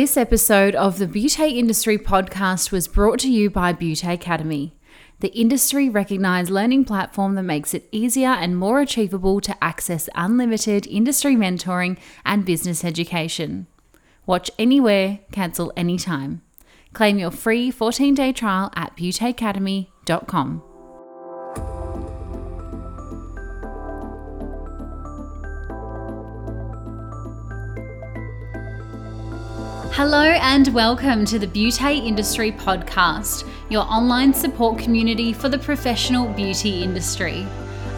This episode of the Beauté Industry podcast was brought to you by Beauté Academy, the industry recognized learning platform that makes it easier and more achievable to access unlimited industry mentoring and business education. Watch anywhere, cancel anytime. Claim your free 14 day trial at beautyacademy.com. Hello and welcome to the Beauté Industry Podcast, your online support community for the professional beauty industry.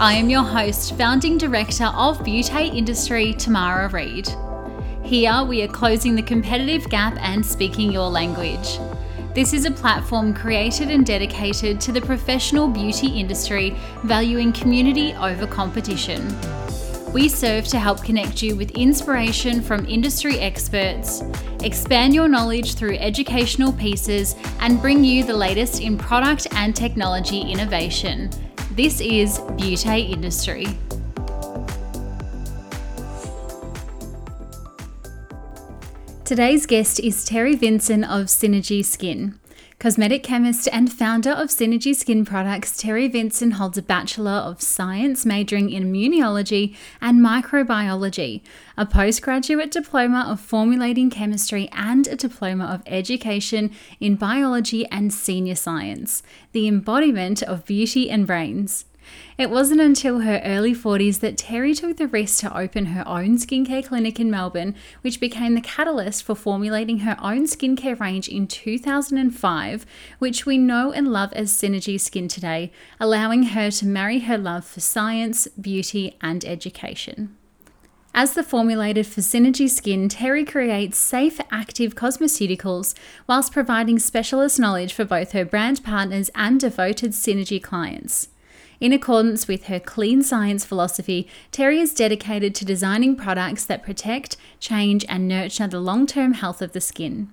I am your host, founding director of Beauté Industry, Tamara Reid. Here we are closing the competitive gap and speaking your language. This is a platform created and dedicated to the professional beauty industry, valuing community over competition. We serve to help connect you with inspiration from industry experts, expand your knowledge through educational pieces, and bring you the latest in product and technology innovation. This is Beauté Industry. Today's guest is Terry Vincent of Synergy Skin. Cosmetic chemist and founder of Synergy Skin Products, Terry Vincent holds a Bachelor of Science majoring in Immunology and Microbiology, a postgraduate diploma of Formulating Chemistry, and a diploma of Education in Biology and Senior Science, the embodiment of beauty and brains. It wasn't until her early 40s that Terry took the risk to open her own skincare clinic in Melbourne, which became the catalyst for formulating her own skincare range in 2005, which we know and love as Synergy Skin today, allowing her to marry her love for science, beauty, and education. As the formulated for Synergy Skin, Terry creates safe, active cosmeceuticals whilst providing specialist knowledge for both her brand partners and devoted Synergy clients. In accordance with her clean science philosophy, Terry is dedicated to designing products that protect, change, and nurture the long term health of the skin.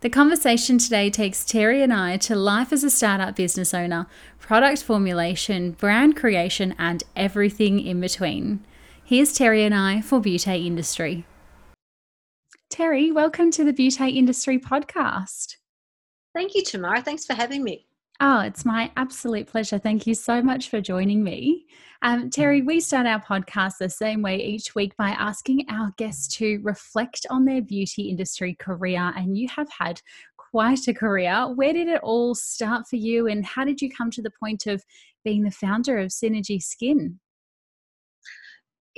The conversation today takes Terry and I to life as a startup business owner, product formulation, brand creation, and everything in between. Here's Terry and I for Beauté Industry. Terry, welcome to the Beauté Industry podcast. Thank you, Tamara. Thanks for having me. Oh, it's my absolute pleasure. Thank you so much for joining me. Um, Terry, we start our podcast the same way each week by asking our guests to reflect on their beauty industry career. And you have had quite a career. Where did it all start for you? And how did you come to the point of being the founder of Synergy Skin?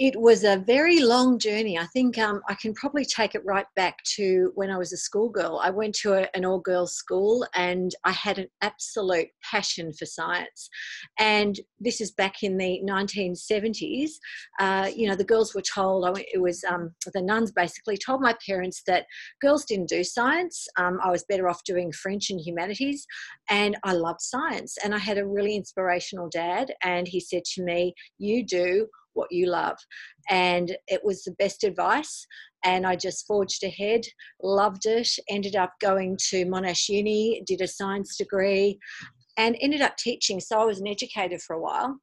It was a very long journey. I think um, I can probably take it right back to when I was a schoolgirl. I went to a, an all girls school and I had an absolute passion for science. And this is back in the 1970s. Uh, you know, the girls were told, it was um, the nuns basically told my parents that girls didn't do science. Um, I was better off doing French and humanities. And I loved science. And I had a really inspirational dad. And he said to me, You do what you love. And it was the best advice. And I just forged ahead, loved it, ended up going to Monash Uni, did a science degree, and ended up teaching. So I was an educator for a while.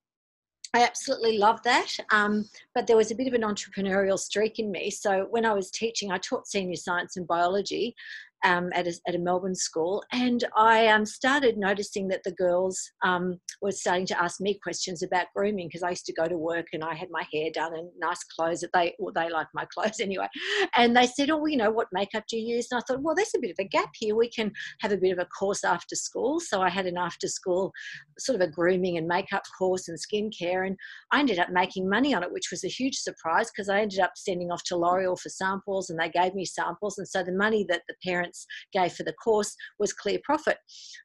I absolutely loved that. Um, but there was a bit of an entrepreneurial streak in me. So when I was teaching, I taught senior science and biology um, at, a, at a Melbourne school, and I um, started noticing that the girls um, were starting to ask me questions about grooming because I used to go to work and I had my hair done and nice clothes that they well, they liked my clothes anyway, and they said, "Oh, you know, what makeup do you use?" And I thought, well, there's a bit of a gap here. We can have a bit of a course after school. So I had an after school sort of a grooming and makeup course and skincare, and I ended up making money on it, which was a huge surprise because I ended up sending off to L'Oreal for samples, and they gave me samples, and so the money that the parents parents gave for the course was clear profit.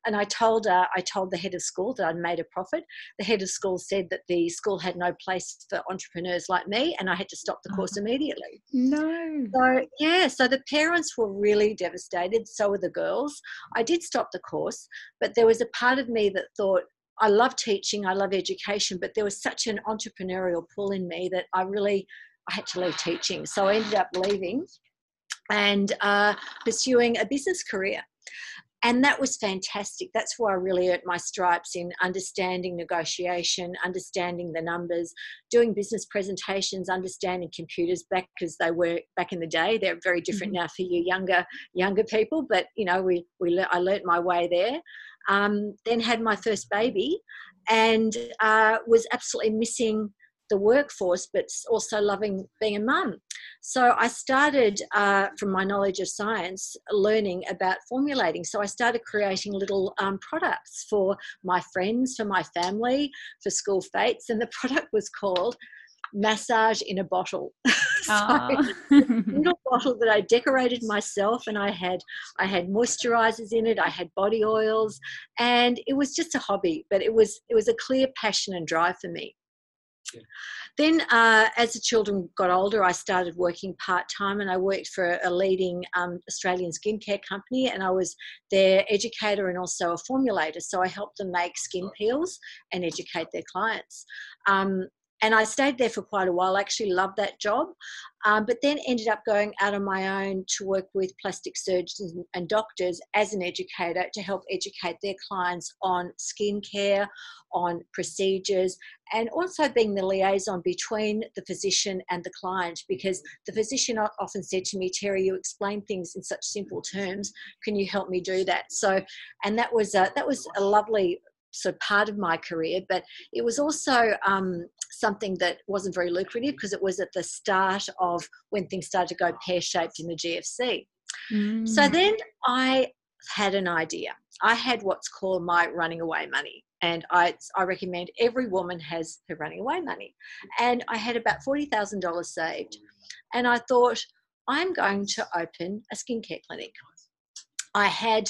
And I told uh, I told the head of school that I'd made a profit. The head of school said that the school had no place for entrepreneurs like me, and I had to stop the course uh-huh. immediately. No. So yeah, so the parents were really devastated. So were the girls. I did stop the course, but there was a part of me that thought I love teaching, I love education, but there was such an entrepreneurial pull in me that I really I had to leave teaching. So I ended up leaving and uh, pursuing a business career. and that was fantastic. That's where I really earned my stripes in understanding negotiation, understanding the numbers, doing business presentations, understanding computers back because they were back in the day. They're very different mm-hmm. now for you younger younger people, but you know we we I learnt my way there. Um, then had my first baby, and uh, was absolutely missing the workforce, but also loving being a mum. So I started, uh, from my knowledge of science, learning about formulating. So I started creating little um, products for my friends, for my family, for school fetes, and the product was called massage in a bottle. so, little bottle that I decorated myself, and I had I had moisturizers in it. I had body oils, and it was just a hobby, but it was it was a clear passion and drive for me. Then, uh, as the children got older, I started working part time and I worked for a leading um, Australian skincare company and I was their educator and also a formulator. So I helped them make skin peels and educate their clients. Um, and I stayed there for quite a while. I actually loved that job, um, but then ended up going out on my own to work with plastic surgeons and doctors as an educator to help educate their clients on skincare, on procedures, and also being the liaison between the physician and the client. Because the physician often said to me, "Terry, you explain things in such simple terms. Can you help me do that?" So, and that was a, that was a lovely so part of my career, but it was also um, something that wasn't very lucrative because it was at the start of when things started to go pear shaped in the GFC. Mm. So then I had an idea. I had what's called my running away money. And I, I recommend every woman has her running away money. And I had about $40,000 saved. And I thought, I'm going to open a skincare clinic. I had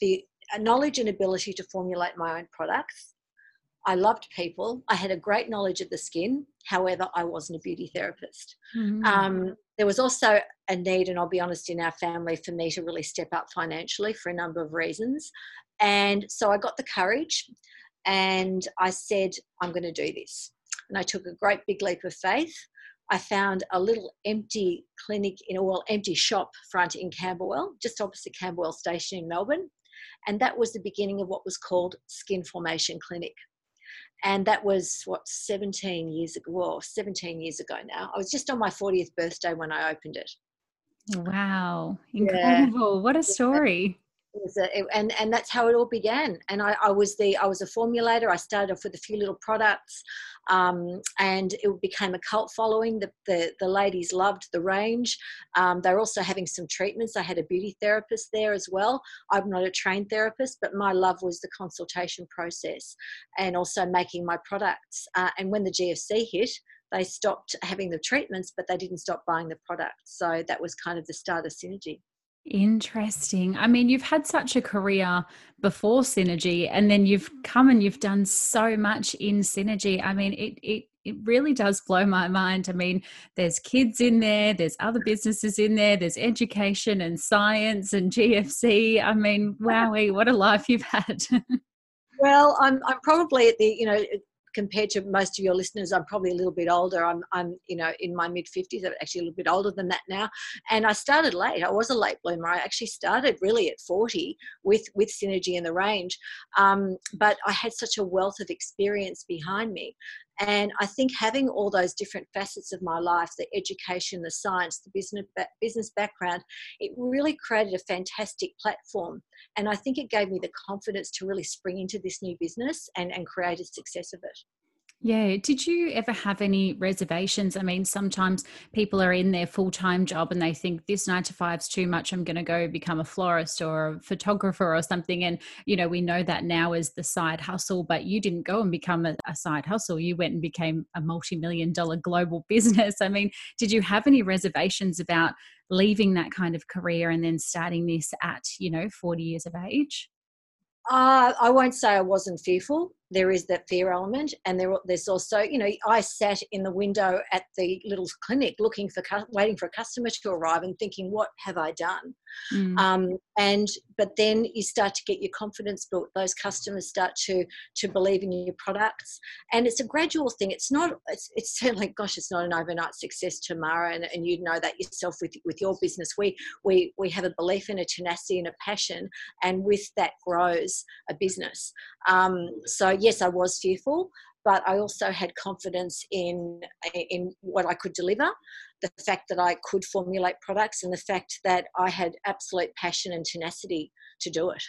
the knowledge and ability to formulate my own products. I loved people. I had a great knowledge of the skin. However, I wasn't a beauty therapist. Mm-hmm. Um, there was also a need, and I'll be honest, in our family for me to really step up financially for a number of reasons. And so I got the courage and I said, I'm going to do this. And I took a great big leap of faith. I found a little empty clinic in a well, empty shop front in Camberwell, just opposite Camberwell Station in Melbourne. And that was the beginning of what was called Skin Formation Clinic and that was what 17 years ago well 17 years ago now. I was just on my 40th birthday when i opened it. Wow. Incredible. Yeah. what a story a, and and that's how it all began. And I, I, was the I was a formulator. I started off with a few little products, um, and it became a cult following. The the, the ladies loved the range. Um, they're also having some treatments. I had a beauty therapist there as well. I'm not a trained therapist, but my love was the consultation process, and also making my products. Uh, and when the GFC hit, they stopped having the treatments, but they didn't stop buying the products. So that was kind of the start of synergy. Interesting. I mean, you've had such a career before Synergy, and then you've mm. come and you've done so much in Synergy. I mean, it it it really does blow my mind. I mean, there's kids in there, there's other businesses in there, there's education and science and GFC. I mean, wowie, what a life you've had. well, I'm I'm probably at the you know compared to most of your listeners, I'm probably a little bit older. I'm, I'm you know, in my mid 50s. I'm actually a little bit older than that now. And I started late. I was a late bloomer. I actually started really at 40 with, with Synergy in the range. Um, but I had such a wealth of experience behind me. And I think having all those different facets of my life the education, the science, the business, business background it really created a fantastic platform. And I think it gave me the confidence to really spring into this new business and, and create a success of it. Yeah. Did you ever have any reservations? I mean, sometimes people are in their full time job and they think this nine to five's too much. I'm going to go become a florist or a photographer or something. And, you know, we know that now as the side hustle, but you didn't go and become a, a side hustle. You went and became a multi million dollar global business. I mean, did you have any reservations about leaving that kind of career and then starting this at, you know, 40 years of age? Uh, I won't say I wasn't fearful. There is that fear element, and there, there's also, you know, I sat in the window at the little clinic looking for, waiting for a customer to arrive and thinking, what have I done? Mm. Um, and but then you start to get your confidence built. Those customers start to to believe in your products, and it's a gradual thing. It's not. It's, it's certainly, gosh, it's not an overnight success, Tamara, and, and you know that yourself with with your business. We we we have a belief in a tenacity and a passion, and with that grows a business. Um, so yes, I was fearful but I also had confidence in in what I could deliver, the fact that I could formulate products, and the fact that I had absolute passion and tenacity to do it.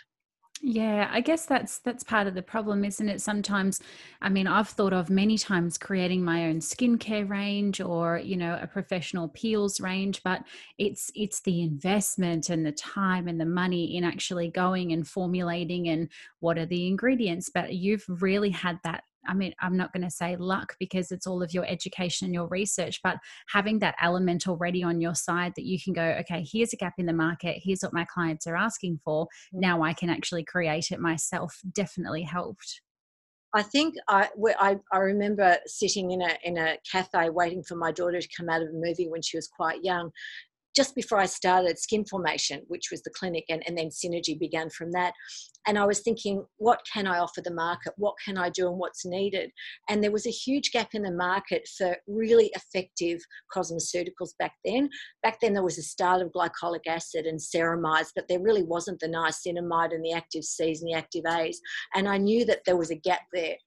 Yeah, I guess that's that's part of the problem, isn't it? Sometimes, I mean, I've thought of many times creating my own skincare range or, you know, a professional peels range, but it's it's the investment and the time and the money in actually going and formulating and what are the ingredients. But you've really had that I mean, I'm not going to say luck because it's all of your education and your research, but having that element already on your side that you can go, okay, here's a gap in the market. Here's what my clients are asking for. Now I can actually create it myself definitely helped. I think I, I, I remember sitting in a in a cafe waiting for my daughter to come out of a movie when she was quite young, just before I started Skin Formation, which was the clinic, and, and then Synergy began from that. And I was thinking, what can I offer the market? What can I do and what's needed? And there was a huge gap in the market for really effective cosmeceuticals back then. Back then, there was a start of glycolic acid and ceramides, but there really wasn't the niacinamide and the active C's and the active A's. And I knew that there was a gap there.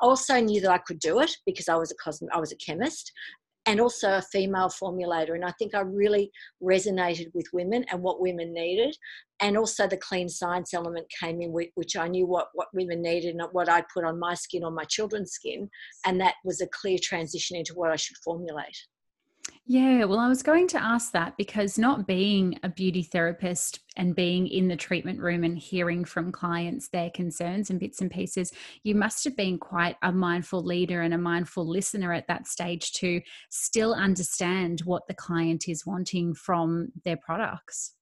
I also knew that I could do it because I was a cosm- I was a chemist and also a female formulator. And I think I really resonated with women and what women needed. And also the clean science element came in, which I knew what, what women needed and what I put on my skin, on my children's skin. And that was a clear transition into what I should formulate. Yeah, well, I was going to ask that because not being a beauty therapist and being in the treatment room and hearing from clients their concerns and bits and pieces, you must have been quite a mindful leader and a mindful listener at that stage to still understand what the client is wanting from their products.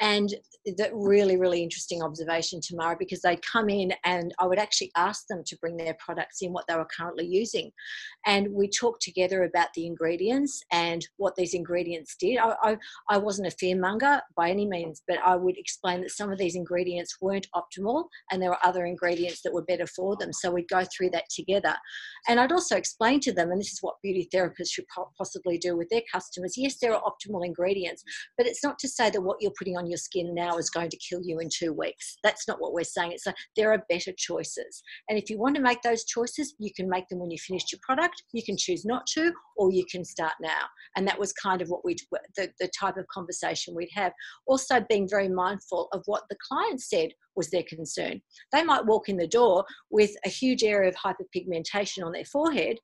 And that really, really interesting observation, Tamara, because they'd come in and I would actually ask them to bring their products in, what they were currently using. And we talked together about the ingredients and what these ingredients did. I, I, I wasn't a fearmonger by any means, but I would explain that some of these ingredients weren't optimal and there were other ingredients that were better for them. So we'd go through that together. And I'd also explain to them, and this is what beauty therapists should possibly do with their customers yes, there are optimal ingredients, but it's not to say that what you're putting on your skin now is going to kill you in two weeks. That's not what we're saying. It's like there are better choices. And if you want to make those choices, you can make them when you finished your product. You can choose not to, or you can start now. And that was kind of what we, the, the type of conversation we'd have. Also, being very mindful of what the client said was their concern. They might walk in the door with a huge area of hyperpigmentation on their forehead,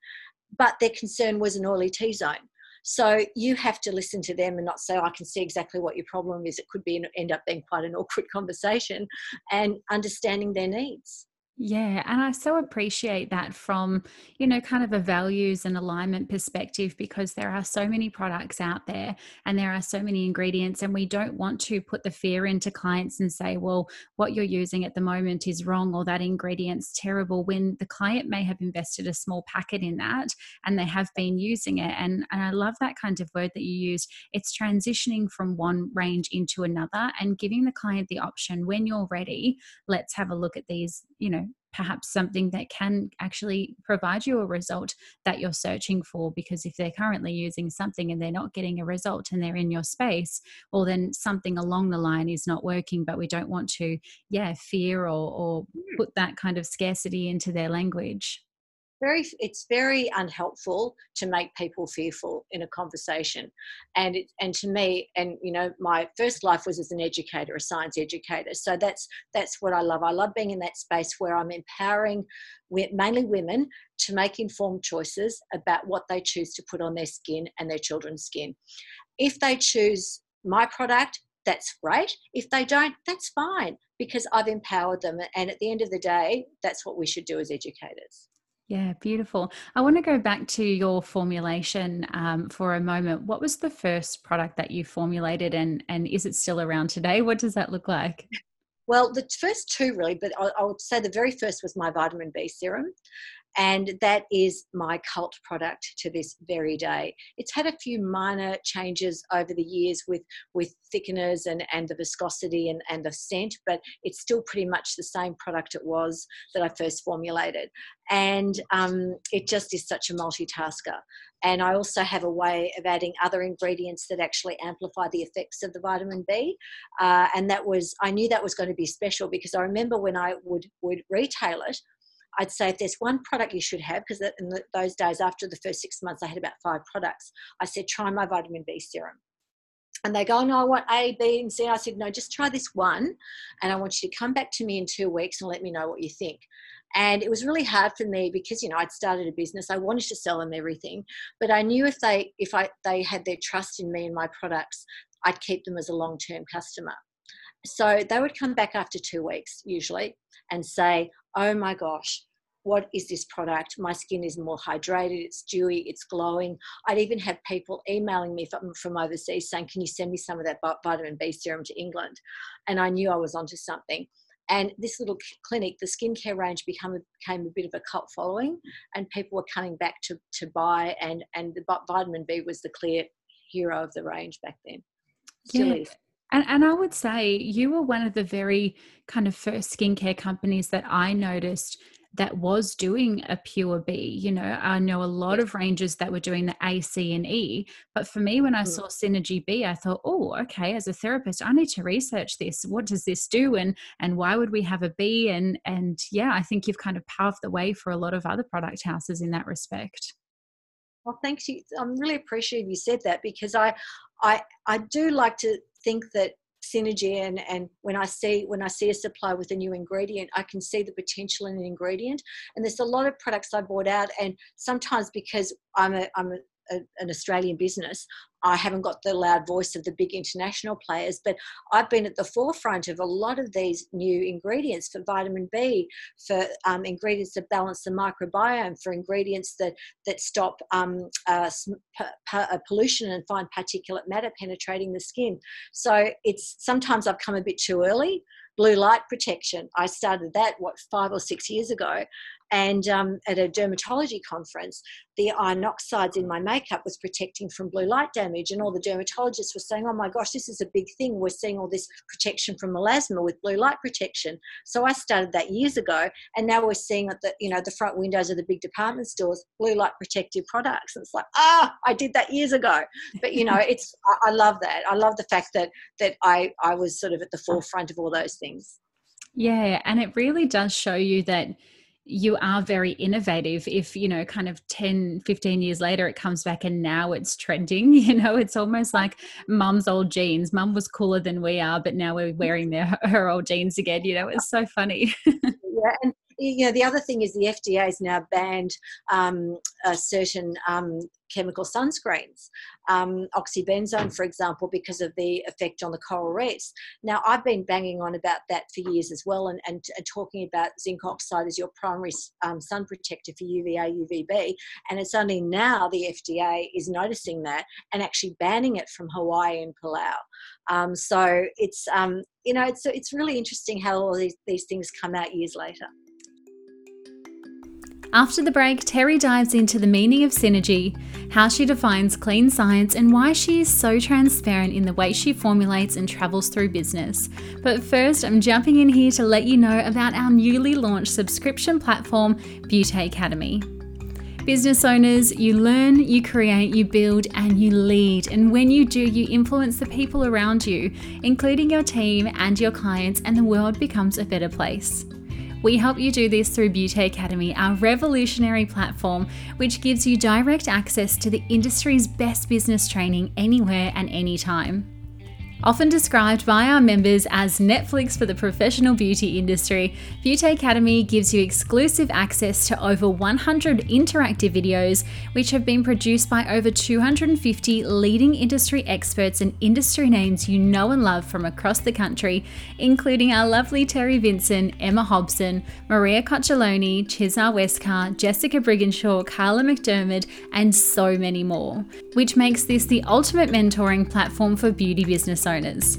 but their concern was an oily T zone. So you have to listen to them and not say, oh, I can see exactly what your problem is. It could be end up being quite an awkward conversation and understanding their needs. Yeah, and I so appreciate that from, you know, kind of a values and alignment perspective because there are so many products out there and there are so many ingredients and we don't want to put the fear into clients and say, well, what you're using at the moment is wrong or that ingredient's terrible when the client may have invested a small packet in that and they have been using it and and I love that kind of word that you use. It's transitioning from one range into another and giving the client the option when you're ready, let's have a look at these, you know, perhaps something that can actually provide you a result that you're searching for. Because if they're currently using something and they're not getting a result and they're in your space, well, then something along the line is not working. But we don't want to, yeah, fear or, or hmm. put that kind of scarcity into their language very it's very unhelpful to make people fearful in a conversation. And it, and to me and you know my first life was as an educator a science educator. So that's that's what i love. I love being in that space where i'm empowering mainly women to make informed choices about what they choose to put on their skin and their children's skin. If they choose my product that's great. If they don't that's fine because i've empowered them. And at the end of the day that's what we should do as educators yeah, beautiful. I want to go back to your formulation um, for a moment. What was the first product that you formulated, and and is it still around today? What does that look like? Well, the first two really, but I, I would say the very first was my vitamin B serum, and that is my cult product to this very day. It's had a few minor changes over the years with with thickeners and and the viscosity and and the scent, but it's still pretty much the same product it was that I first formulated, and um, it just is such a multitasker. And I also have a way of adding other ingredients that actually amplify the effects of the vitamin B. Uh, and that was, I knew that was going to be special because I remember when I would, would retail it, I'd say if there's one product you should have, because in the, those days after the first six months, I had about five products. I said, try my vitamin B serum. And they go, oh, no, I want A, B, and C. I said, no, just try this one. And I want you to come back to me in two weeks and let me know what you think. And it was really hard for me because, you know, I'd started a business. I wanted to sell them everything. But I knew if they if I they had their trust in me and my products, I'd keep them as a long-term customer. So they would come back after two weeks usually and say, oh my gosh, what is this product? My skin is more hydrated, it's dewy, it's glowing. I'd even have people emailing me from, from overseas saying, Can you send me some of that vitamin B serum to England? And I knew I was onto something. And this little clinic, the skincare range became, became a bit of a cult following, and people were coming back to, to buy. And, and the vitamin B was the clear hero of the range back then. Still yeah. is. And, and I would say you were one of the very kind of first skincare companies that I noticed that was doing a pure B. You know, I know a lot of ranges that were doing the A, C, and E. But for me, when I mm. saw Synergy B, I thought, oh, okay, as a therapist, I need to research this. What does this do? And and why would we have a B? And and yeah, I think you've kind of paved the way for a lot of other product houses in that respect. Well, thanks. You. I'm really appreciative you said that because I, I, I do like to think that synergy and, and when I see when I see a supply with a new ingredient, I can see the potential in an ingredient. And there's a lot of products I bought out, and sometimes because I'm a I'm a a, an Australian business. I haven't got the loud voice of the big international players, but I've been at the forefront of a lot of these new ingredients for vitamin B, for um, ingredients that balance the microbiome, for ingredients that that stop um, uh, uh, pollution and fine particulate matter penetrating the skin. So it's sometimes I've come a bit too early blue light protection. I started that, what, five or six years ago. And um, at a dermatology conference, the iron oxides in my makeup was protecting from blue light damage. And all the dermatologists were saying, oh my gosh, this is a big thing. We're seeing all this protection from melasma with blue light protection. So I started that years ago. And now we're seeing at the, you know, the front windows of the big department stores, blue light protective products. And it's like, ah, I did that years ago. But, you know, it's, I love that. I love the fact that, that I, I was sort of at the forefront of all those things. Yeah. And it really does show you that you are very innovative. If you know kind of 10 15 years later it comes back and now it's trending you know it's almost like mum's old jeans. Mum was cooler than we are but now we're wearing their her old jeans again you know it's so funny. Yeah and you know the other thing is the fda has now banned um, certain um, chemical sunscreens, um, oxybenzone, for example, because of the effect on the coral reefs. Now, I've been banging on about that for years as well and, and, and talking about zinc oxide as your primary um, sun protector for UVA, UVB. And it's only now the FDA is noticing that and actually banning it from Hawaii and Palau. Um, so it's, um, you know, it's, it's really interesting how all these, these things come out years later. After the break, Terry dives into the meaning of synergy, how she defines clean science, and why she is so transparent in the way she formulates and travels through business. But first, I'm jumping in here to let you know about our newly launched subscription platform, Beauty Academy. Business owners, you learn, you create, you build, and you lead. And when you do, you influence the people around you, including your team and your clients, and the world becomes a better place. We help you do this through Beauty Academy, our revolutionary platform, which gives you direct access to the industry's best business training anywhere and anytime. Often described by our members as Netflix for the professional beauty industry, Beauty Academy gives you exclusive access to over 100 interactive videos, which have been produced by over 250 leading industry experts and industry names you know and love from across the country, including our lovely Terry Vincent, Emma Hobson, Maria Coccioloni, Chisar Westcar, Jessica Brigginshaw, Carla McDermott, and so many more, which makes this the ultimate mentoring platform for beauty business owners owners.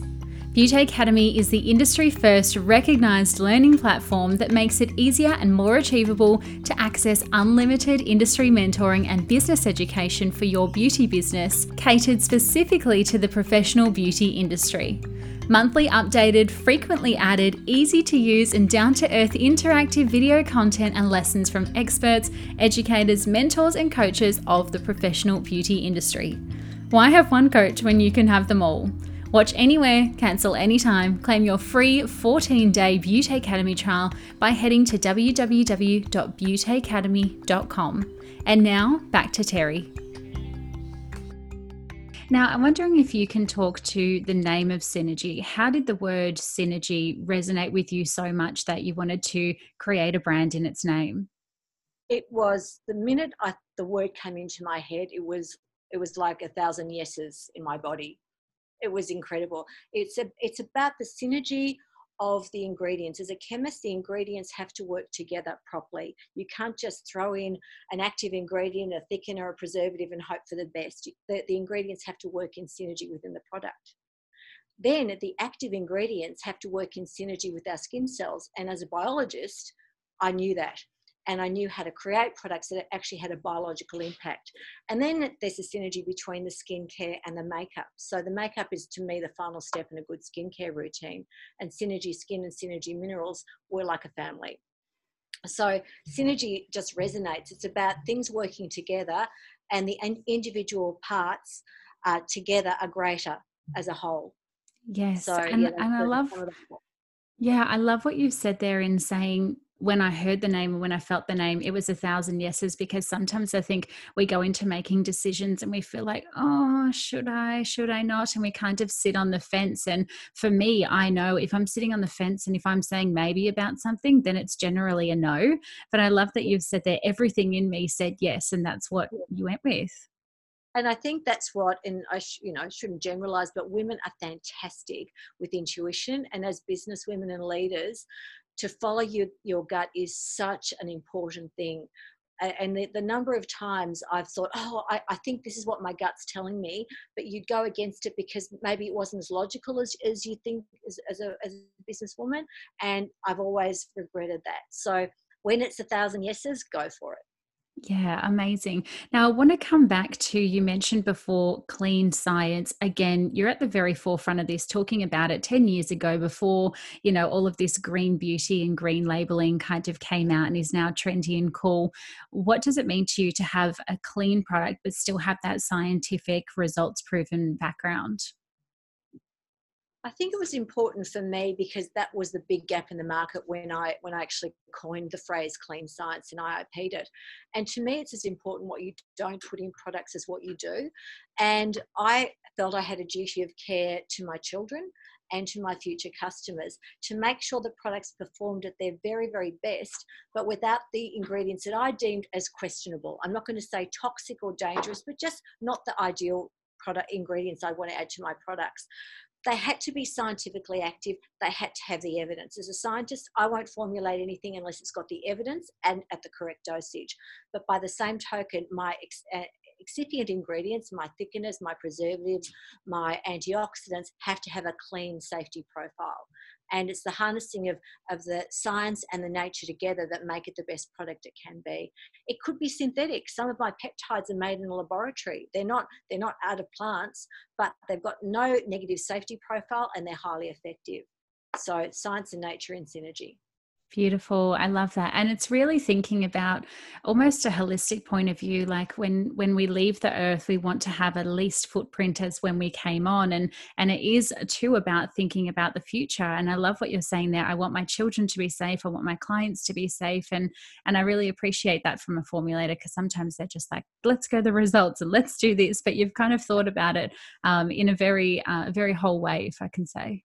Beauty Academy is the industry first recognised learning platform that makes it easier and more achievable to access unlimited industry mentoring and business education for your beauty business, catered specifically to the professional beauty industry. Monthly updated, frequently added, easy to use, and down to earth interactive video content and lessons from experts, educators, mentors, and coaches of the professional beauty industry. Why have one coach when you can have them all? Watch anywhere, cancel anytime, claim your free 14 day Beauty Academy trial by heading to www.beautyacademy.com. And now back to Terry. Now, I'm wondering if you can talk to the name of Synergy. How did the word synergy resonate with you so much that you wanted to create a brand in its name? It was the minute I, the word came into my head, it was it was like a thousand yeses in my body it was incredible. It's a it's about the synergy of the ingredients. As a chemist, the ingredients have to work together properly. You can't just throw in an active ingredient, a thickener, a preservative, and hope for the best. The, the ingredients have to work in synergy within the product. Then the active ingredients have to work in synergy with our skin cells. And as a biologist, I knew that and I knew how to create products that actually had a biological impact. And then there's a synergy between the skincare and the makeup. So the makeup is to me the final step in a good skincare routine. And Synergy Skin and Synergy Minerals were like a family. So synergy just resonates. It's about things working together, and the individual parts uh, together are greater as a whole. Yes, so, and, yeah, and I love. Yeah, I love what you've said there in saying when I heard the name and when I felt the name, it was a thousand yeses because sometimes I think we go into making decisions and we feel like, oh, should I, should I not? And we kind of sit on the fence. And for me, I know if I'm sitting on the fence and if I'm saying maybe about something, then it's generally a no. But I love that you've said that everything in me said yes. And that's what you went with and I think that's what, and I, sh- you know, shouldn't generalize, but women are fantastic with intuition. And as business women and leaders, to follow your, your gut is such an important thing and the, the, number of times I've thought, oh, I, I, think this is what my gut's telling me, but you'd go against it because maybe it wasn't as logical as, as you think as, as, a, as a businesswoman. And I've always regretted that. So when it's a thousand yeses, go for it. Yeah, amazing. Now, I want to come back to you mentioned before clean science. Again, you're at the very forefront of this, talking about it 10 years ago before, you know, all of this green beauty and green labeling kind of came out and is now trendy and cool. What does it mean to you to have a clean product but still have that scientific results proven background? I think it was important for me because that was the big gap in the market when I when I actually coined the phrase clean science and I IP'd it. And to me, it's as important what you don't put in products as what you do. And I felt I had a duty of care to my children and to my future customers to make sure the products performed at their very, very best, but without the ingredients that I deemed as questionable. I'm not going to say toxic or dangerous, but just not the ideal product ingredients I want to add to my products they had to be scientifically active. They had to have the evidence. As a scientist, I won't formulate anything unless it's got the evidence and at the correct dosage. But by the same token, my ex- uh, excipient ingredients, my thickeners, my preservatives, my antioxidants have to have a clean safety profile and it's the harnessing of, of the science and the nature together that make it the best product it can be. It could be synthetic. Some of my peptides are made in a laboratory. They're not they're not out of plants but they've got no negative safety profile and they're highly effective. So science and nature in synergy Beautiful. I love that. And it's really thinking about almost a holistic point of view. Like when when we leave the earth, we want to have a least footprint as when we came on. And and it is too about thinking about the future. And I love what you're saying there. I want my children to be safe. I want my clients to be safe. And and I really appreciate that from a formulator because sometimes they're just like, let's go the results and let's do this. But you've kind of thought about it um, in a very uh, very whole way, if I can say.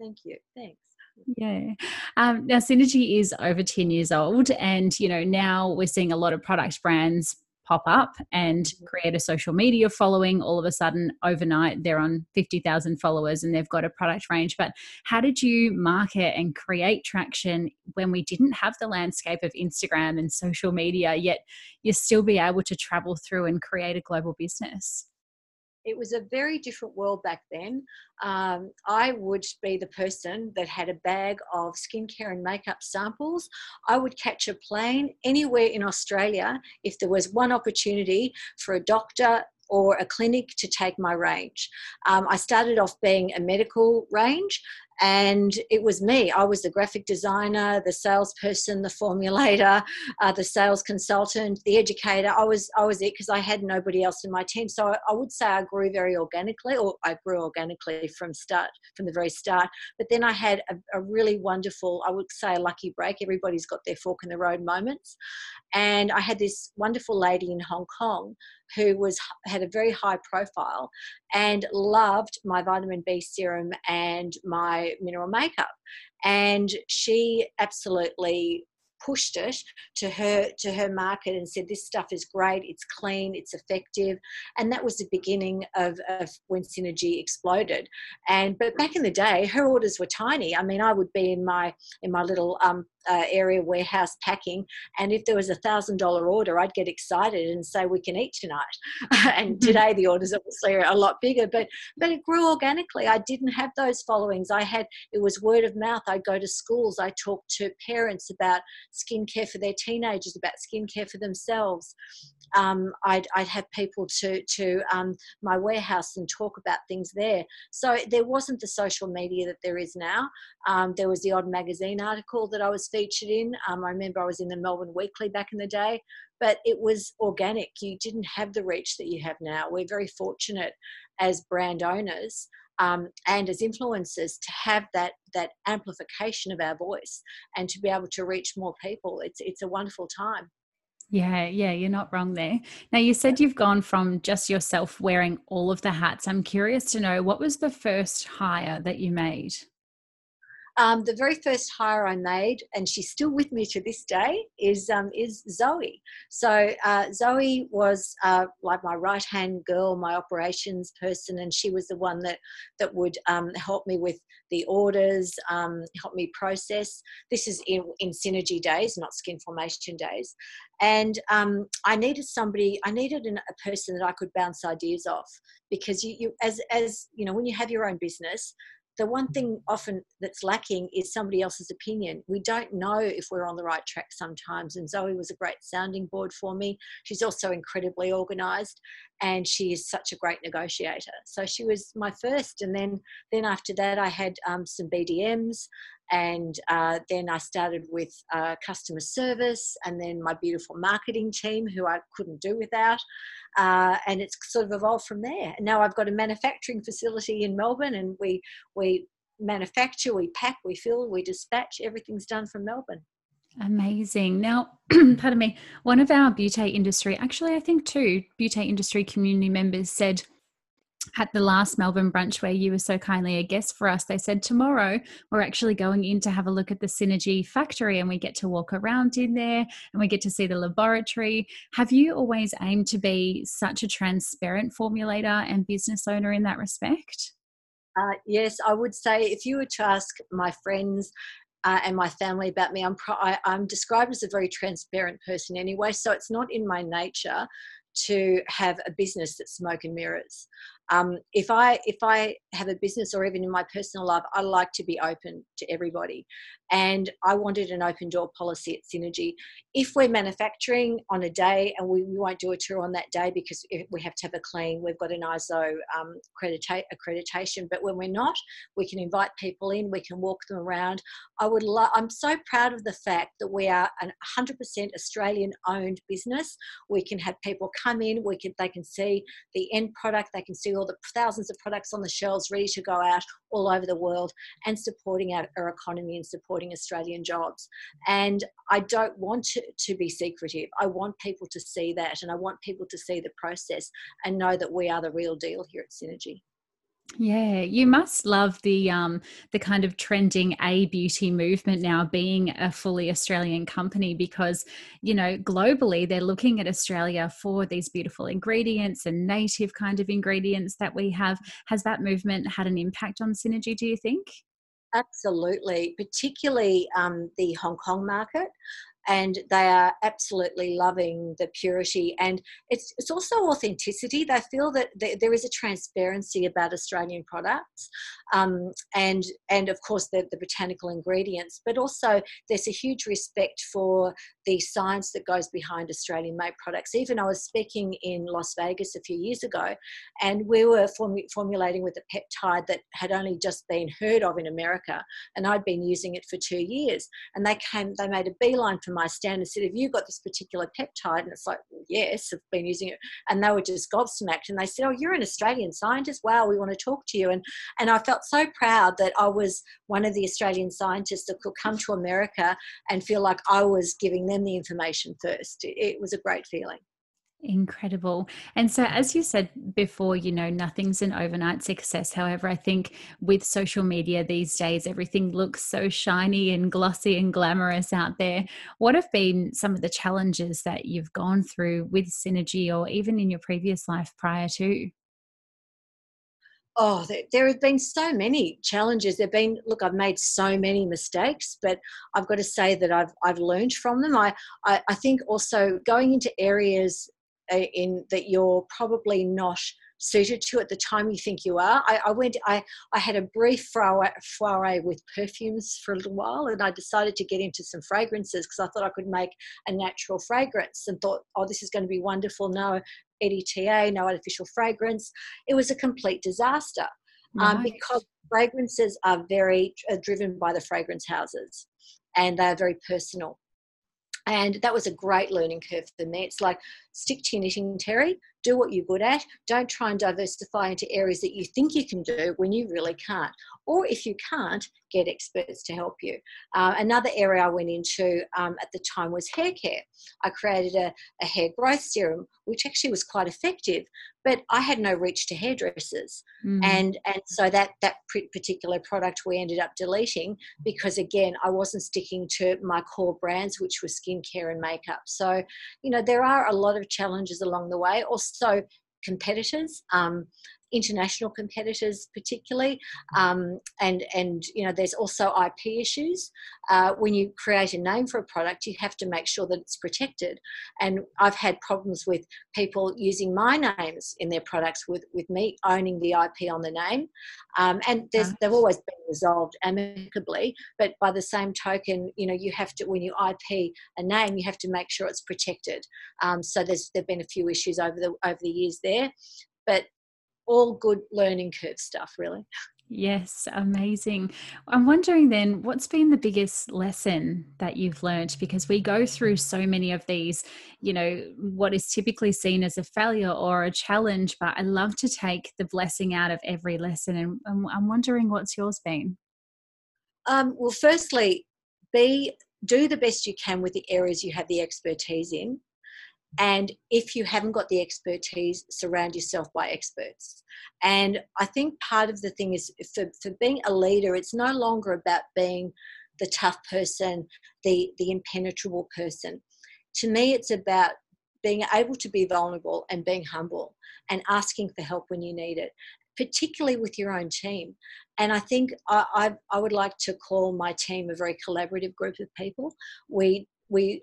Thank you. Thanks. Yeah. Um, now, Synergy is over 10 years old, and you know now we're seeing a lot of product brands pop up and mm-hmm. create a social media following. All of a sudden, overnight, they're on 50,000 followers and they've got a product range. But how did you market and create traction when we didn't have the landscape of Instagram and social media, yet you still be able to travel through and create a global business? It was a very different world back then. Um, I would be the person that had a bag of skincare and makeup samples. I would catch a plane anywhere in Australia if there was one opportunity for a doctor or a clinic to take my range. Um, I started off being a medical range and it was me. I was the graphic designer, the salesperson, the formulator, uh, the sales consultant, the educator. I was I was it because I had nobody else in my team. So I, I, would say I grew very organically, or I grew organically from start from the very start. But then I had a, a really wonderful, I would say, lucky break. Everybody's got their fork in the road moments, and I had this wonderful lady in Hong Kong who was had a very high profile and loved my vitamin B serum and my mineral makeup. And she absolutely pushed it to her to her market and said this stuff is great. It's clean. It's effective. And that was the beginning of, of when synergy exploded. And but back in the day her orders were tiny. I mean i would be in my in my little um, uh, area warehouse packing and if there was a thousand dollar order i'd get excited and say we can eat tonight and mm-hmm. today the orders obviously are a lot bigger but but it grew organically i didn't have those followings i had it was word of mouth i'd go to schools i talked to parents about skincare for their teenagers about skincare for themselves um, I'd, I'd have people to to um, my warehouse and talk about things there. So there wasn't the social media that there is now. Um, there was the odd magazine article that I was featured in. Um, I remember I was in the Melbourne Weekly back in the day, but it was organic. You didn't have the reach that you have now. We're very fortunate as brand owners. Um, and as influencers to have that that amplification of our voice and to be able to reach more people it's it's a wonderful time yeah, yeah, you're not wrong there. Now, you said you've gone from just yourself wearing all of the hats. I'm curious to know what was the first hire that you made? Um, the very first hire I made, and she's still with me to this day, is um, is Zoe. So uh, Zoe was uh, like my right hand girl, my operations person, and she was the one that that would um, help me with the orders, um, help me process. This is in, in synergy days, not skin formation days, and um, I needed somebody. I needed an, a person that I could bounce ideas off because you, you as as you know when you have your own business the one thing often that's lacking is somebody else's opinion. We don't know if we're on the right track sometimes. And Zoe was a great sounding board for me. She's also incredibly organized and she is such a great negotiator. So she was my first. And then, then after that, I had um, some BDMs and uh, then I started with uh, customer service and then my beautiful marketing team who I couldn't do without. Uh, and it's sort of evolved from there. And now I've got a manufacturing facility in Melbourne and we, we manufacture, we pack, we fill, we dispatch, everything's done from Melbourne. Amazing. Now, pardon me, one of our beauty industry, actually, I think two beauty industry community members said at the last Melbourne brunch where you were so kindly a guest for us, they said tomorrow we're actually going in to have a look at the Synergy factory and we get to walk around in there and we get to see the laboratory. Have you always aimed to be such a transparent formulator and business owner in that respect? Uh, yes, I would say if you were to ask my friends uh, and my family about me, I'm, pro- I, I'm described as a very transparent person anyway, so it's not in my nature to have a business that's smoke and mirrors um, if I if I have a business or even in my personal life, I like to be open to everybody, and I wanted an open door policy at Synergy. If we're manufacturing on a day and we, we won't do a tour on that day because we have to have a clean, we've got an ISO um, accredita- accreditation. But when we're not, we can invite people in, we can walk them around. I would love. I'm so proud of the fact that we are an 100% Australian owned business. We can have people come in, we can they can see the end product, they can see all the thousands of products on the shelves ready to go out all over the world and supporting our, our economy and supporting Australian jobs. And I don't want to, to be secretive. I want people to see that and I want people to see the process and know that we are the real deal here at Synergy. Yeah, you must love the um the kind of trending a beauty movement now being a fully Australian company because you know globally they're looking at Australia for these beautiful ingredients and native kind of ingredients that we have. Has that movement had an impact on Synergy, do you think? Absolutely, particularly um, the Hong Kong market and they are absolutely loving the purity. And it's it's also authenticity. They feel that there is a transparency about australian products um, and and of course the, the botanical ingredients but also there's a huge respect for the science that goes behind australian made products even i was speaking in las vegas a few years ago and we were form- formulating with a peptide that had only just been heard of in america and i'd been using it for two years and they came they made a beeline for my stand and said, Have you got this particular peptide? And it's like, Yes, I've been using it. And they were just gobsmacked. And they said, Oh, you're an Australian scientist. Wow, we want to talk to you. And, and I felt so proud that I was one of the Australian scientists that could come to America and feel like I was giving them the information first. It, it was a great feeling. Incredible. And so, as you said before, you know, nothing's an overnight success. However, I think with social media these days, everything looks so shiny and glossy and glamorous out there. What have been some of the challenges that you've gone through with Synergy or even in your previous life prior to? Oh, there, there have been so many challenges. There've been look, I've made so many mistakes, but I've got to say that I've I've learned from them. I I, I think also going into areas uh, in that you're probably not suited to at the time you think you are. I, I went, I, I had a brief foray with perfumes for a little while and I decided to get into some fragrances because I thought I could make a natural fragrance and thought, oh, this is going to be wonderful. No EDTA, no artificial fragrance. It was a complete disaster nice. um, because fragrances are very uh, driven by the fragrance houses and they are very personal and that was a great learning curve for me. It's like stick to your knitting, Terry. Do what you're good at. Don't try and diversify into areas that you think you can do when you really can't. Or if you can't, get experts to help you. Uh, another area I went into um, at the time was hair care. I created a, a hair growth serum, which actually was quite effective, but I had no reach to hairdressers, mm. and and so that that particular product we ended up deleting because again I wasn't sticking to my core brands, which were skincare and makeup. So you know there are a lot of challenges along the way. Also competitors. Um, international competitors particularly um, and and you know there's also ip issues. Uh, when you create a name for a product you have to make sure that it's protected. And i've had problems with people using my names in their products with with me owning the ip on the name. Um, and there's, they've always been resolved amicably but by the same token you know you have to when you ip a name you have to make sure it's protected. Um, so there's there've been a few issues over the over the years there. But all good learning curve stuff, really. Yes, amazing. I'm wondering then, what's been the biggest lesson that you've learned? Because we go through so many of these, you know, what is typically seen as a failure or a challenge, but I love to take the blessing out of every lesson. And I'm wondering what's yours been? Um, well, firstly, be do the best you can with the areas you have the expertise in and if you haven't got the expertise, surround yourself by experts. And I think part of the thing is for, for being a leader, it's no longer about being the tough person, the, the impenetrable person. To me, it's about being able to be vulnerable and being humble and asking for help when you need it, particularly with your own team. And I think I, I, I would like to call my team a very collaborative group of people. We we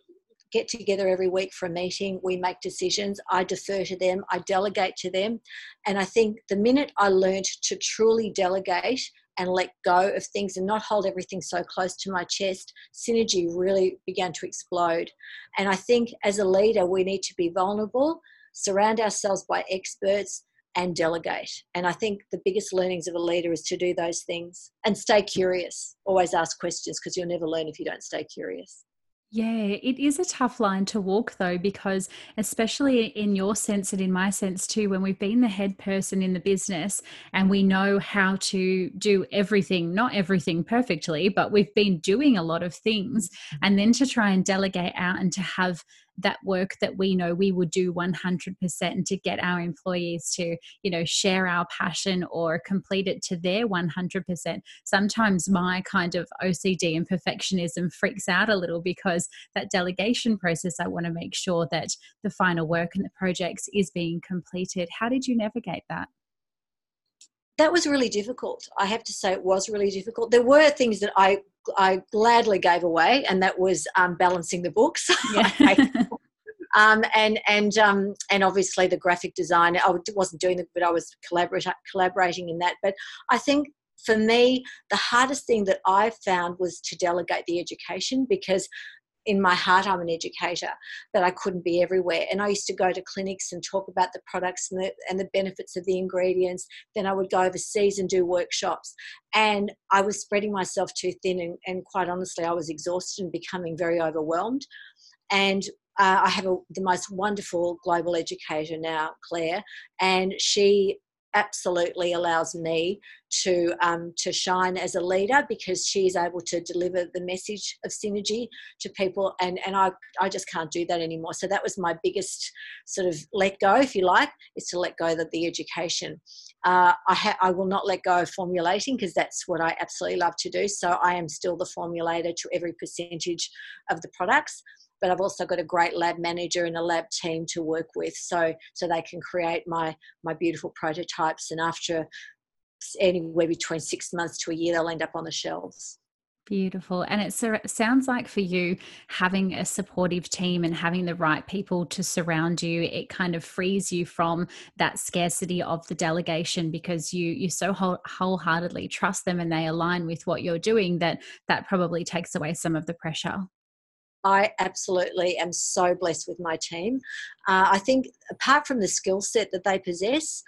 get together every week for a meeting. We make decisions. I defer to them. I delegate to them. And I think the minute I learned to truly delegate and let go of things and not hold everything so close to my chest, Synergie really began to explode. And I think as a leader, we need to be vulnerable, surround ourselves by experts, and delegate. And I think the biggest learnings of a leader is to do those things and stay curious. Always ask questions because you'll never learn if you don't stay curious. Yeah, it is a tough line to walk though, because especially in your sense and in my sense too, when we've been the head person in the business and we know how to do everything, not everything perfectly, but we've been doing a lot of things, mm-hmm. and then to try and delegate out and to have that work that we know we would do 100% and to get our employees to you know share our passion or complete it to their 100% sometimes my kind of ocd and perfectionism freaks out a little because that delegation process i want to make sure that the final work and the projects is being completed. How did you navigate that that was really difficult. I have to say, it was really difficult. There were things that I I gladly gave away, and that was um, balancing the books. Yeah. um, and and um, and obviously the graphic design. I wasn't doing it, but I was collaborating collaborating in that. But I think for me, the hardest thing that I found was to delegate the education because in my heart I'm an educator, but I couldn't be everywhere. And I used to go to clinics and talk about the products and the, and the benefits of the ingredients. Then I would go overseas and do workshops. And I was spreading myself too thin. And, and quite honestly, I was exhausted and becoming very overwhelmed. And uh, I have a, the most wonderful global educator now, Claire, and she absolutely allows me to um, to shine as a leader because she is able to deliver the message of Synergie to people and and I, I just can't do that anymore. So that was my biggest sort of let go if you like is to let go of the education. Uh, I, ha- I will not let go of formulating because that's what I absolutely love to do. So I am still the formulator to every percentage of the products but I've also got a great lab manager and a lab team to work with so so they can create my my beautiful prototypes and after anywhere between six months to a year they'll end up on the shelves Beautiful. And it sounds like for you, having a supportive team and having the right people to surround you, it kind of frees you from that scarcity of the delegation because you you so whole, wholeheartedly trust them and they align with what you're doing that that probably takes away some of the pressure. I absolutely am so blessed with my team. Uh, I think, apart from the skill set that they possess,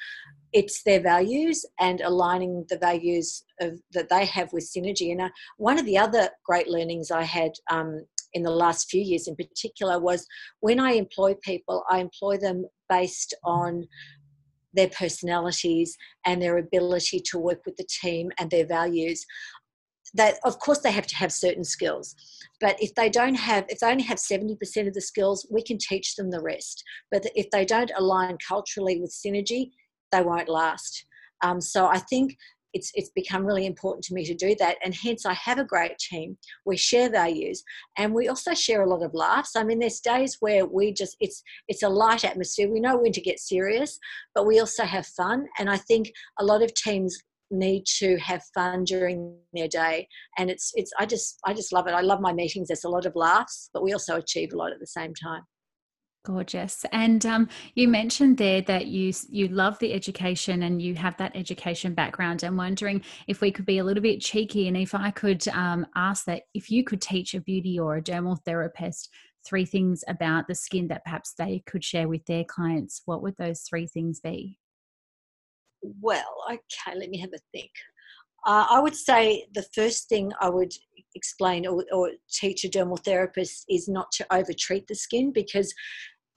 it's their values and aligning the values of, that they have with Synergie. And uh, one of the other great learnings I had um, in the last few years, in particular, was when I employ people, I employ them based on their personalities and their ability to work with the team and their values that of course they have to have certain skills but if they don't have if they only have 70% of the skills we can teach them the rest. But if they don't align culturally with Synergie they won't last. Um, so i think it's it's become really important to me to do that and hence i have a great team. We share values and we also share a lot of laughs. I mean there's days where we just it's it's a light atmosphere. We know when to get serious but we also have fun and i think a lot of teams need to have fun during their day. And it's it's i just i just love it. I love my meetings. There's a lot of laughs but we also achieve a lot at the same time. Gorgeous. And um, you mentioned there that you you love the education and you have that education background. I'm wondering if we could be a little bit cheeky and if i could um, ask that if you could teach a beauty or a dermal therapist three things about the skin that perhaps they could share with their clients what would those three things be well, okay, let me have a think. Uh, I would say the first thing I would explain or, or teach a dermal therapist is not to overtreat the skin because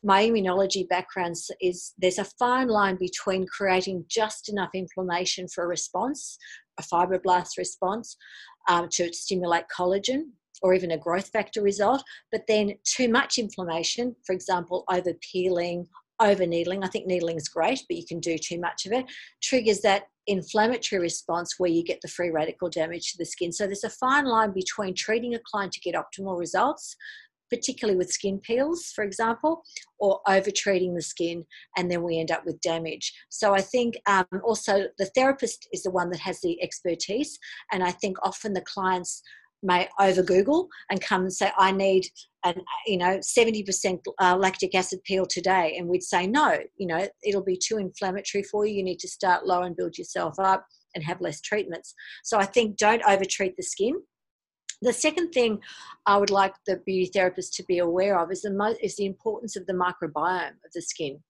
my immunology background is there's a fine line between creating just enough inflammation for a response, a fibroblast response, um, to stimulate collagen or even a growth factor result, but then too much inflammation, for example, over peeling over needling. I think needling is great, but you can do too much of it. Triggers that inflammatory response where you get the free radical damage to the skin. So there's a fine line between treating a client to get optimal results, particularly with skin peels, for example, or over treating the skin, and then we end up with damage. So I think um, also the therapist is the one that has the expertise, and I think often the clients may over Google and come and say, I need an, you know, 70% uh, lactic acid peel today. And we'd say, no, you know, it'll be too inflammatory for you. You need to start low and build yourself up and have less treatments. So I think don't over treat the skin. The second thing I would like the beauty therapist to be aware of is the, mo- is the importance of the microbiome of the skin.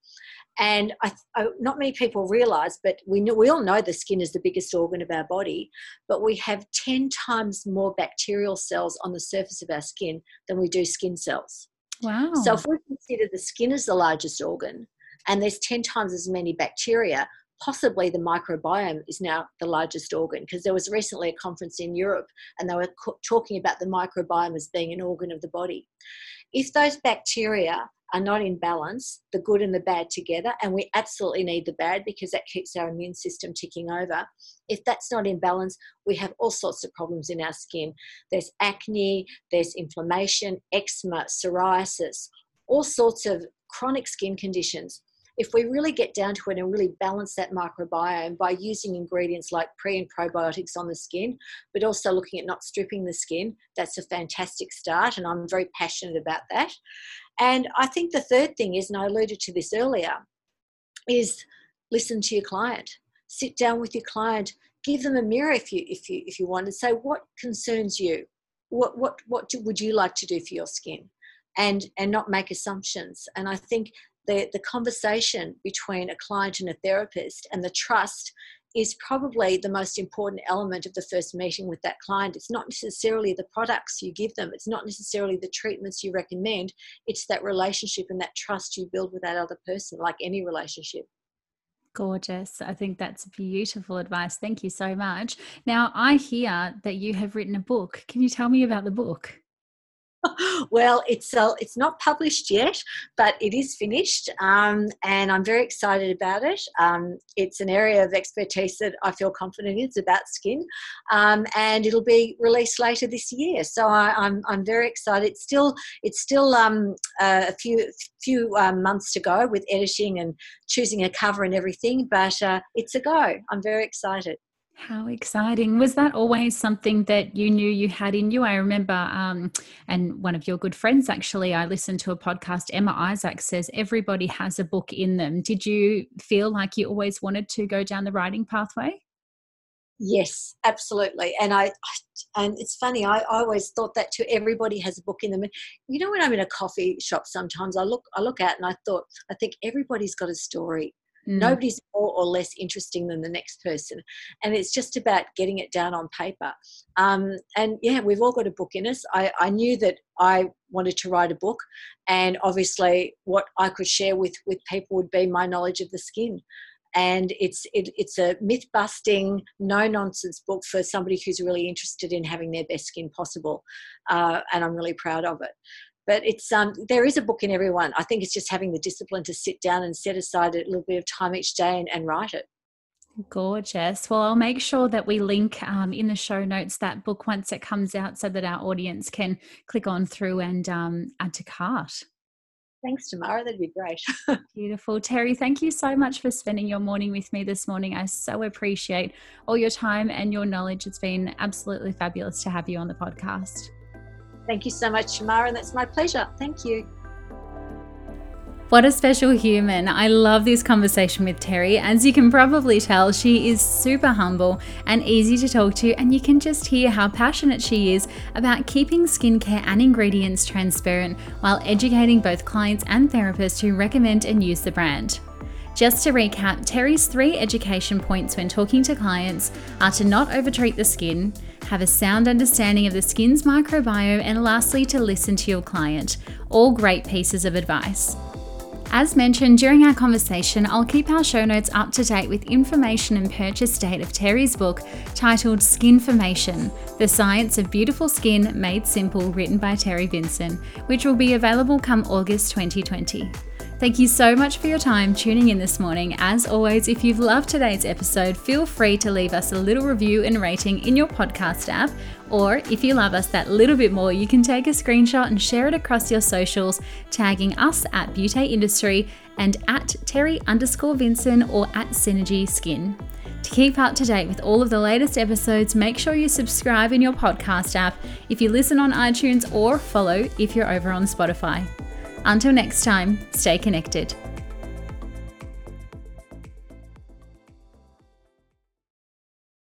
And I, I, not many people realize, but we, know, we all know the skin is the biggest organ of our body, but we have 10 times more bacterial cells on the surface of our skin than we do skin cells. Wow. So if we consider the skin as the largest organ and there's 10 times as many bacteria, possibly the microbiome is now the largest organ because there was recently a conference in Europe and they were talking about the microbiome as being an organ of the body. If those bacteria are not in balance, the good and the bad together, and we absolutely need the bad because that keeps our immune system ticking over. If that's not in balance, we have all sorts of problems in our skin. There's acne, there's inflammation, eczema, psoriasis, all sorts of chronic skin conditions. If we really get down to it and really balance that microbiome by using ingredients like pre and probiotics on the skin, but also looking at not stripping the skin, that's a fantastic start. And I'm very passionate about that. And I think the third thing is, and I alluded to this earlier, is listen to your client. Sit down with your client, give them a mirror if you if you if you want, and say what concerns you. What what what do, would you like to do for your skin? And and not make assumptions. And I think the, the conversation between a client and a therapist and the trust is probably the most important element of the first meeting with that client. It's not necessarily the products you give them, it's not necessarily the treatments you recommend, it's that relationship and that trust you build with that other person, like any relationship. Gorgeous. I think that's beautiful advice. Thank you so much. Now, I hear that you have written a book. Can you tell me about the book? Well, it's uh, it's not published yet, but it is finished, um, and I'm very excited about it. Um, it's an area of expertise that I feel confident in. It's about skin, um, and it'll be released later this year. So I, am I'm, I'm very excited. It's still it's still um, uh, a few few um, months to go with editing and choosing a cover and everything, but uh, it's a go. I'm very excited. How exciting. Was that always something that you knew you had in you? I remember, um, and one of your good friends actually, I listened to a podcast, Emma Isaac says everybody has a book in them. Did you feel like you always wanted to go down the writing pathway? Yes, absolutely. And I, and it's funny. I, I always thought that too. Everybody has a book in them. And you know, when I'm in a coffee shop, sometimes I look, I look out and I thought, I think everybody's got a story. Mm. Nobody's more or less interesting than the next person. And it's just about getting it down on paper. Um, and yeah, we've all got a book in us. I, I knew that I wanted to write a book, and obviously, what I could share with, with people would be my knowledge of the skin and it's it, it's a myth busting no nonsense book for somebody who's really interested in having their best skin possible uh, and i'm really proud of it but it's um, there is a book in everyone. I think it's just having the discipline to sit down and set aside a little bit of time each day and, and write it. Gorgeous. Well, I'll make sure that we link um, in the show notes that book once it comes out so that our audience can click on through and um, add to cart. Thanks, Tamara. That'd be great. Beautiful. Terry, thank you so much for spending your morning with me this morning. I so appreciate all your time and your knowledge. It's been absolutely fabulous to have you on the podcast. Thank you so much, Shamara, and that's my pleasure. Thank you. What a special human. I love this conversation with Terry. As you can probably tell, she is super humble and easy to talk to, and you can just hear how passionate she is about keeping skincare and ingredients transparent while educating both clients and therapists who recommend and use the brand. Just to recap, Terry's three education points when talking to clients are to not overtreat the skin, have a sound understanding of the skin's microbiome, and lastly, to listen to your client. All great pieces of advice. As mentioned during our conversation, I'll keep our show notes up to date with information and purchase date of Terry's book titled Skinformation The Science of Beautiful Skin Made Simple, written by Terry Vinson, which will be available come August 2020. Thank you so much for your time tuning in this morning. As always, if you've loved today's episode, feel free to leave us a little review and rating in your podcast app. Or if you love us that little bit more, you can take a screenshot and share it across your socials, tagging us at Beauty Industry and at Terry underscore Vinson or at Synergie Skin. To keep up to date with all of the latest episodes, make sure you subscribe in your podcast app if you listen on iTunes or follow if you're over on Spotify. Until next time, stay connected.